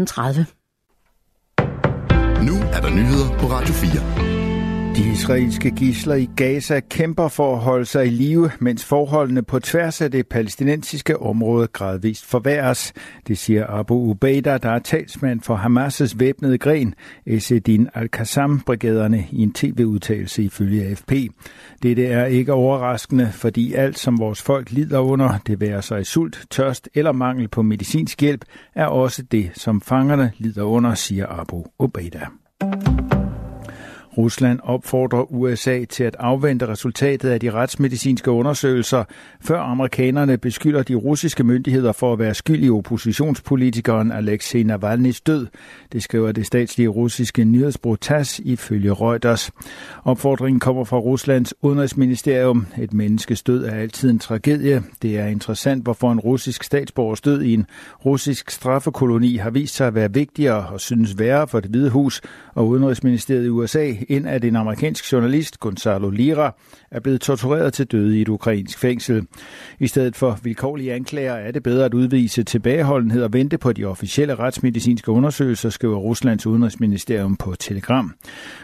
13.30. Nu er der nyheder på Radio 4. De israelske gisler i Gaza kæmper for at holde sig i live, mens forholdene på tværs af det palæstinensiske område gradvist forværres. Det siger Abu Ubaida, der er talsmand for Hamas' væbnede gren, Esedin al-Qassam-brigaderne i en tv-udtalelse ifølge AFP. Dette er ikke overraskende, fordi alt som vores folk lider under, det være sig sult, tørst eller mangel på medicinsk hjælp, er også det, som fangerne lider under, siger Abu Ubaida. Rusland opfordrer USA til at afvente resultatet af de retsmedicinske undersøgelser, før amerikanerne beskylder de russiske myndigheder for at være skyld i oppositionspolitikeren Alexei Navalny's død. Det skriver det statslige russiske nyhedsbureau TASS ifølge Reuters. Opfordringen kommer fra Ruslands udenrigsministerium. Et menneskes død er altid en tragedie. Det er interessant, hvorfor en russisk statsborgers død i en russisk straffekoloni har vist sig at være vigtigere og synes værre for det hvide hus og udenrigsministeriet i USA ind, at en amerikansk journalist, Gonzalo Lira, er blevet tortureret til døde i et ukrainsk fængsel. I stedet for vilkårlige anklager er det bedre at udvise tilbageholdenhed og vente på de officielle retsmedicinske undersøgelser, skriver Ruslands udenrigsministerium på Telegram.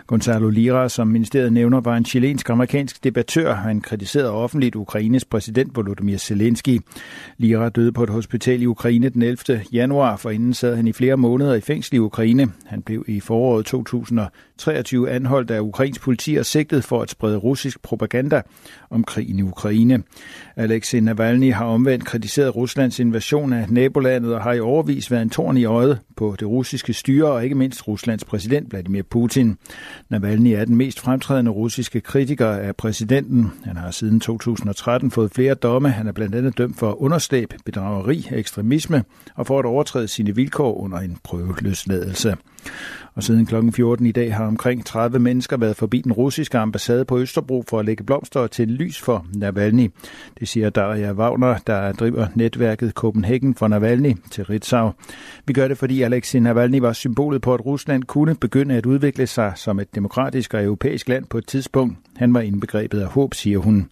Gonzalo Lira, som ministeriet nævner, var en chilensk-amerikansk debattør. Han kritiserede offentligt Ukraines præsident Volodymyr Zelensky. Lira døde på et hospital i Ukraine den 11. januar, for inden sad han i flere måneder i fængsel i Ukraine. Han blev i foråret 2023 anholdt af ukrainsk politi og sigtet for at sprede russisk propaganda om krigen i Ukraine. Alexei Navalny har omvendt kritiseret Ruslands invasion af nabolandet og har i overvis været en torn i øjet på det russiske styre og ikke mindst Ruslands præsident Vladimir Putin. Navalny er den mest fremtrædende russiske kritiker af præsidenten. Han har siden 2013 fået flere domme. Han er blandt andet dømt for underslæb, bedrageri, ekstremisme og for at overtræde sine vilkår under en prøveløsladelse. Og siden kl. 14 i dag har omkring 30 mennesker været forbi den russiske ambassade på Østerbro for at lægge blomster til lys for Navalny. Det siger Daria Wagner, der driver netværket Copenhagen for Navalny til Ritzau. Vi gør det, fordi Alexei Navalny var symbolet på, at Rusland kunne begynde at udvikle sig som et demokratisk og europæisk land på et tidspunkt. Han var indbegrebet af håb, siger hun.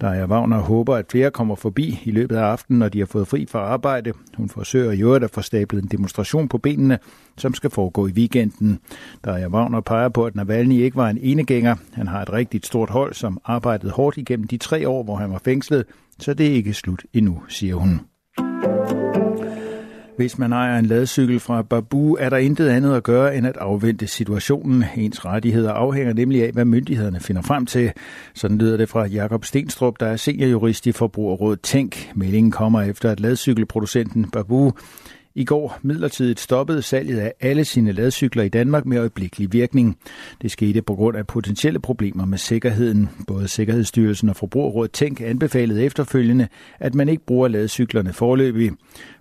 Daria Wagner håber, at flere kommer forbi i løbet af aftenen, når de har fået fri fra arbejde. Hun forsøger i øvrigt at få stablet en demonstration på benene, som skal foregå i weekenden. Daria Wagner peger på, at Navalny ikke var en enegænger. Han har et rigtigt stort hold, som arbejdede hårdt igennem de tre år, hvor han var fængslet, så det er ikke slut endnu, siger hun. Hvis man ejer en ladcykel fra Babu, er der intet andet at gøre end at afvente situationen. Ens rettigheder afhænger nemlig af, hvad myndighederne finder frem til. Sådan lyder det fra Jakob Stenstrup, der er seniorjurist i Forbrugerrådet Tænk. Meldingen kommer efter, at ladcykelproducenten Babu i går midlertidigt stoppede salget af alle sine ladcykler i Danmark med øjeblikkelig virkning. Det skete på grund af potentielle problemer med sikkerheden. Både Sikkerhedsstyrelsen og Forbrugerrådet Tænk anbefalede efterfølgende, at man ikke bruger ladcyklerne forløbig.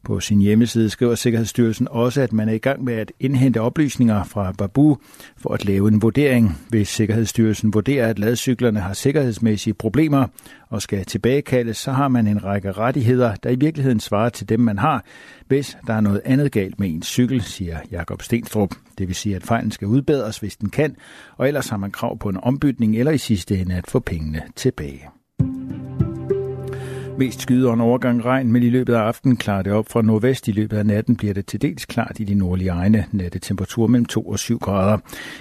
På sin hjemmeside skriver Sikkerhedsstyrelsen også, at man er i gang med at indhente oplysninger fra Babu for at lave en vurdering. Hvis Sikkerhedsstyrelsen vurderer, at ladcyklerne har sikkerhedsmæssige problemer og skal tilbagekaldes, så har man en række rettigheder, der i virkeligheden svarer til dem, man har, hvis der er noget andet galt med ens cykel, siger Jakob Stenstrup. Det vil sige, at fejlen skal udbedres, hvis den kan, og ellers har man krav på en ombytning eller i sidste ende at få pengene tilbage. Mest skyder en overgang regn, men i løbet af aftenen klarer det op fra nordvest. I løbet af natten bliver det til dels klart i de nordlige egne. Nattetemperatur mellem 2 og 7 grader.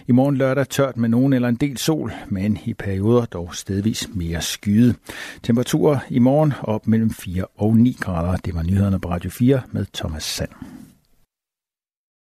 I morgen lørdag tørt med nogen eller en del sol, men i perioder dog stedvis mere skyde. Temperaturer i morgen op mellem 4 og 9 grader. Det var nyhederne på Radio 4 med Thomas Sand.